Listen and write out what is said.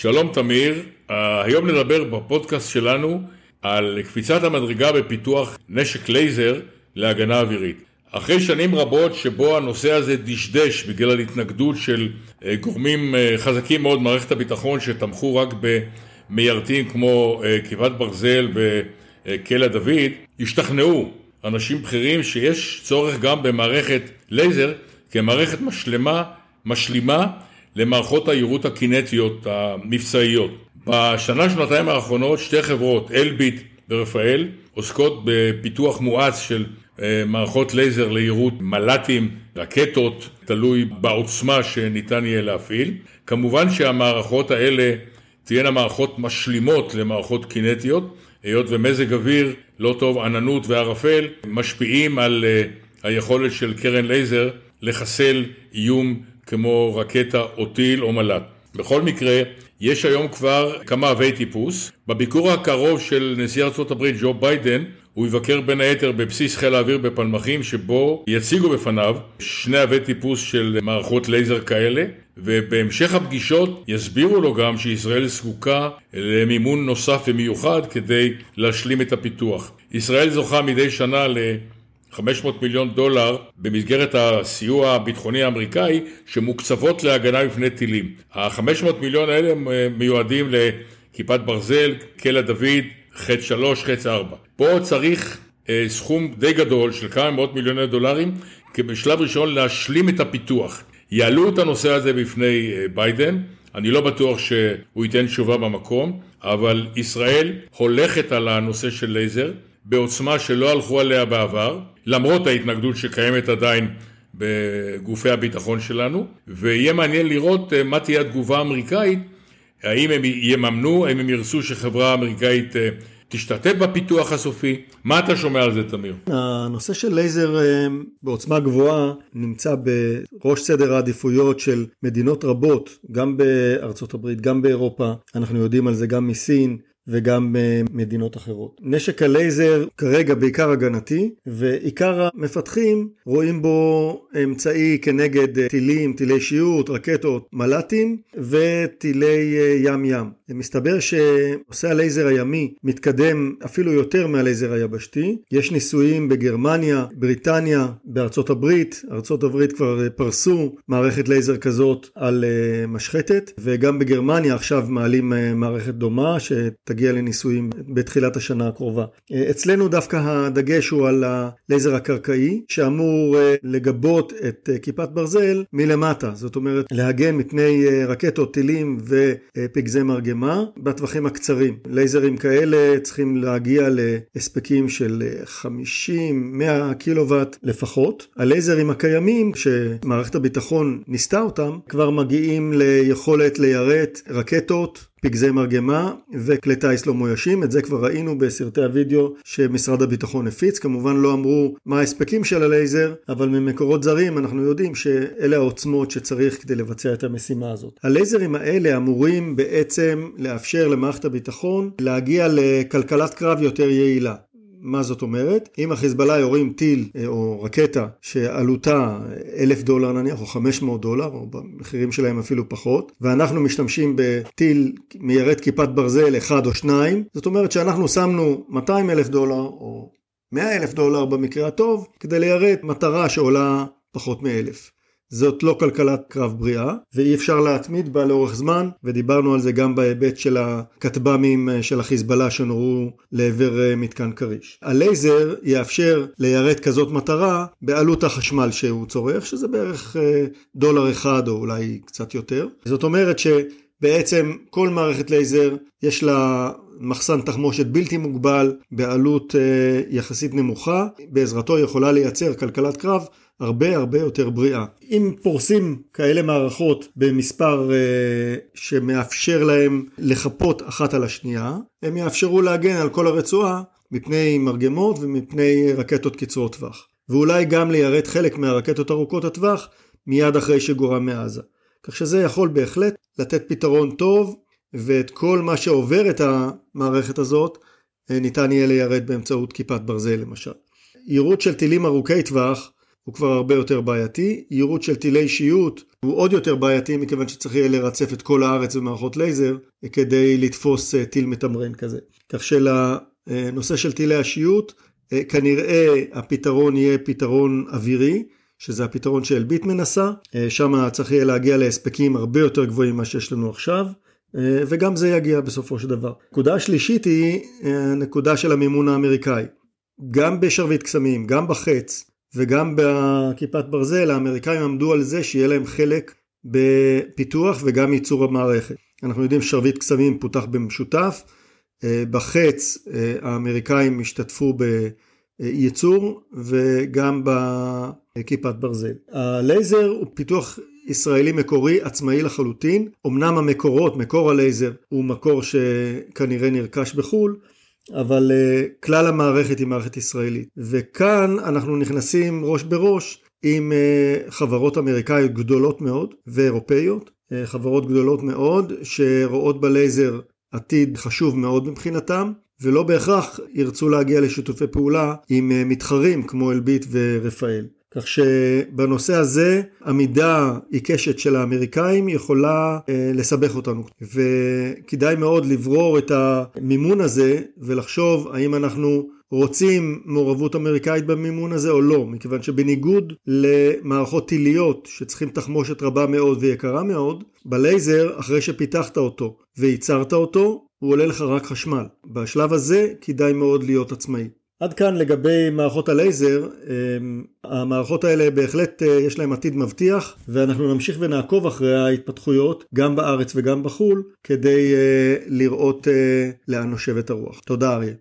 שלום תמיר, היום נדבר בפודקאסט שלנו על קפיצת המדרגה בפיתוח נשק לייזר להגנה אווירית. אחרי שנים רבות שבו הנושא הזה דשדש בגלל התנגדות של אה, גורמים אה, חזקים מאוד במערכת הביטחון שתמכו רק במיירטים כמו אה, כיפת ברזל וקלע דוד, השתכנעו אנשים בכירים שיש צורך גם במערכת לייזר כמערכת משלמה, משלימה למערכות היירוט הקינטיות המבצעיות. בשנה שנתיים האחרונות שתי חברות, אלביט ורפאל, עוסקות בפיתוח מואץ של אה, מערכות לייזר ליירוט מל"טים, רקטות, תלוי בעוצמה שניתן יהיה להפעיל. כמובן שהמערכות האלה תהיינה מערכות משלימות למערכות קינטיות, היות ומזג אוויר לא טוב, עננות וערפל, משפיעים על אה, היכולת של קרן לייזר לחסל איום כמו רקטה או טיל או מל"ט. בכל מקרה, יש היום כבר כמה אבי טיפוס. בביקור הקרוב של נשיא ארה"ב ג'ו ביידן, הוא יבקר בין היתר בבסיס חיל האוויר בפלמחים, שבו יציגו בפניו שני אבי טיפוס של מערכות לייזר כאלה, ובהמשך הפגישות יסבירו לו גם שישראל זקוקה למימון נוסף ומיוחד כדי להשלים את הפיתוח. ישראל זוכה מדי שנה ל... 500 מיליון דולר במסגרת הסיוע הביטחוני האמריקאי שמוקצבות להגנה מפני טילים. ה-500 מיליון האלה אה, מיועדים לכיפת ברזל, קלע דוד, חץ 3, חץ 4. פה צריך אה, סכום די גדול של כמה מאות מיליוני דולרים בשלב ראשון להשלים את הפיתוח. יעלו את הנושא הזה בפני אה, ביידן, אני לא בטוח שהוא ייתן תשובה במקום, אבל ישראל הולכת על הנושא של לייזר בעוצמה שלא הלכו עליה בעבר, למרות ההתנגדות שקיימת עדיין בגופי הביטחון שלנו, ויהיה מעניין לראות אה, מה תהיה התגובה האמריקאית, האם הם יממנו, האם הם ירצו שחברה אמריקאית אה, תשתתף בפיתוח הסופי. מה אתה שומע על זה, תמיר? הנושא של לייזר אה, בעוצמה גבוהה נמצא בראש סדר העדיפויות של מדינות רבות, גם בארצות הברית, גם באירופה. אנחנו יודעים על זה גם מסין, וגם אה, מדינות אחרות. נשק הלייזר כרגע בעיקר הגנתי, ועיקר המפתחים רואים בו אמצעי כנגד אה, טילים, טילי שיעוט, רקטות, מל"טים וטילי אה, ים ים. מסתבר שנושא הלייזר הימי מתקדם אפילו יותר מהלייזר היבשתי. יש ניסויים בגרמניה, בריטניה, בארצות הברית. ארצות הברית כבר פרסו מערכת לייזר כזאת על משחתת, וגם בגרמניה עכשיו מעלים מערכת דומה שת... תגיע לניסויים בתחילת השנה הקרובה. אה, אצלנו דווקא הדגש הוא על הלייזר הקרקעי, שאמור אה, לגבות את אה, כיפת ברזל מלמטה, זאת אומרת להגן מפני רקטות, טילים ופגזי מרגמה בטווחים הקצרים. לייזרים כאלה צריכים להגיע להספקים של 50-100 קילוואט לפחות. הלייזרים הקיימים, שמערכת הביטחון ניסתה אותם, כבר מגיעים ליכולת ליירט רקטות פגזי מרגמה וכלי טיס לא מאוישים, את זה כבר ראינו בסרטי הוידאו שמשרד הביטחון הפיץ, כמובן לא אמרו מה ההספקים של הלייזר, אבל ממקורות זרים אנחנו יודעים שאלה העוצמות שצריך כדי לבצע את המשימה הזאת. הלייזרים האלה אמורים בעצם לאפשר למערכת הביטחון להגיע לכלכלת קרב יותר יעילה. מה זאת אומרת? אם החיזבאללה יורים טיל אה, או רקטה שעלותה אלף דולר נניח או חמש מאות דולר או במחירים שלהם אפילו פחות ואנחנו משתמשים בטיל מיירט כיפת ברזל אחד או שניים זאת אומרת שאנחנו שמנו 200 אלף דולר או 100 אלף דולר במקרה הטוב כדי ליירט מטרה שעולה פחות מאלף. זאת לא כלכלת קרב בריאה, ואי אפשר להתמיד בה לאורך זמן, ודיברנו על זה גם בהיבט של הכטב"מים אה, של החיזבאללה שנורו לעבר אה, מתקן כריש. הלייזר יאפשר ליירט כזאת מטרה בעלות החשמל שהוא צורך, שזה בערך אה, דולר אחד או אולי קצת יותר. זאת אומרת שבעצם כל מערכת לייזר יש לה מחסן תחמושת בלתי מוגבל בעלות יחסית נמוכה, בעזרתו יכולה לייצר כלכלת קרב הרבה הרבה יותר בריאה. אם פורסים כאלה מערכות במספר uh, שמאפשר להם לחפות אחת על השנייה, הם יאפשרו להגן על כל הרצועה מפני מרגמות ומפני רקטות קצרות טווח. ואולי גם ליירט חלק מהרקטות ארוכות הטווח מיד אחרי שגורם מעזה. כך שזה יכול בהחלט לתת פתרון טוב ואת כל מה שעובר את המערכת הזאת אה, ניתן יהיה ליירט באמצעות כיפת ברזל למשל. יירוט של טילים ארוכי טווח הוא כבר הרבה יותר בעייתי. יירוט של טילי אישיות הוא עוד יותר בעייתי מכיוון שצריך יהיה לרצף את כל הארץ במערכות לייזר כדי לתפוס אה, טיל מתמרן כזה. כך שלנושא של טילי השיעוט אה, כנראה הפתרון יהיה פתרון אווירי. שזה הפתרון שאלביט מנסה, אה, שם צריך יהיה להגיע להספקים הרבה יותר גבוהים ממה שיש לנו עכשיו, וגם זה יגיע בסופו של דבר. נקודה השלישית היא הנקודה של המימון האמריקאי. גם בשרביט קסמים, גם בחץ וגם בכיפת ברזל, האמריקאים עמדו על זה שיהיה להם חלק בפיתוח וגם ייצור המערכת. אנחנו יודעים ששרביט קסמים פותח במשותף, אה, בחץ אה, האמריקאים השתתפו בייצור וגם בכיפת ברזל. הלייזר הוא פיתוח ישראלי מקורי עצמאי לחלוטין, אמנם המקורות, מקור הלייזר הוא מקור שכנראה נרכש בחו"ל, אבל uh, כלל המערכת היא מערכת ישראלית. וכאן אנחנו נכנסים ראש בראש עם uh, חברות אמריקאיות גדולות מאוד ואירופאיות, uh, חברות גדולות מאוד שרואות בלייזר עתיד חשוב מאוד מבחינתם. ולא בהכרח ירצו להגיע לשיתופי פעולה עם מתחרים כמו אלביט ורפאל. כך שבנושא הזה עמידה עיקשת של האמריקאים יכולה אה, לסבך אותנו. וכדאי מאוד לברור את המימון הזה ולחשוב האם אנחנו רוצים מעורבות אמריקאית במימון הזה או לא מכיוון שבניגוד למערכות טיליות שצריכים תחמושת רבה מאוד ויקרה מאוד בלייזר אחרי שפיתחת אותו וייצרת אותו הוא עולה לך רק חשמל. בשלב הזה כדאי מאוד להיות עצמאי עד כאן לגבי מערכות הלייזר, אמ, המערכות האלה בהחלט אה, יש להן עתיד מבטיח ואנחנו נמשיך ונעקוב אחרי ההתפתחויות גם בארץ וגם בחו"ל כדי אה, לראות אה, לאן נושבת הרוח. תודה אריה.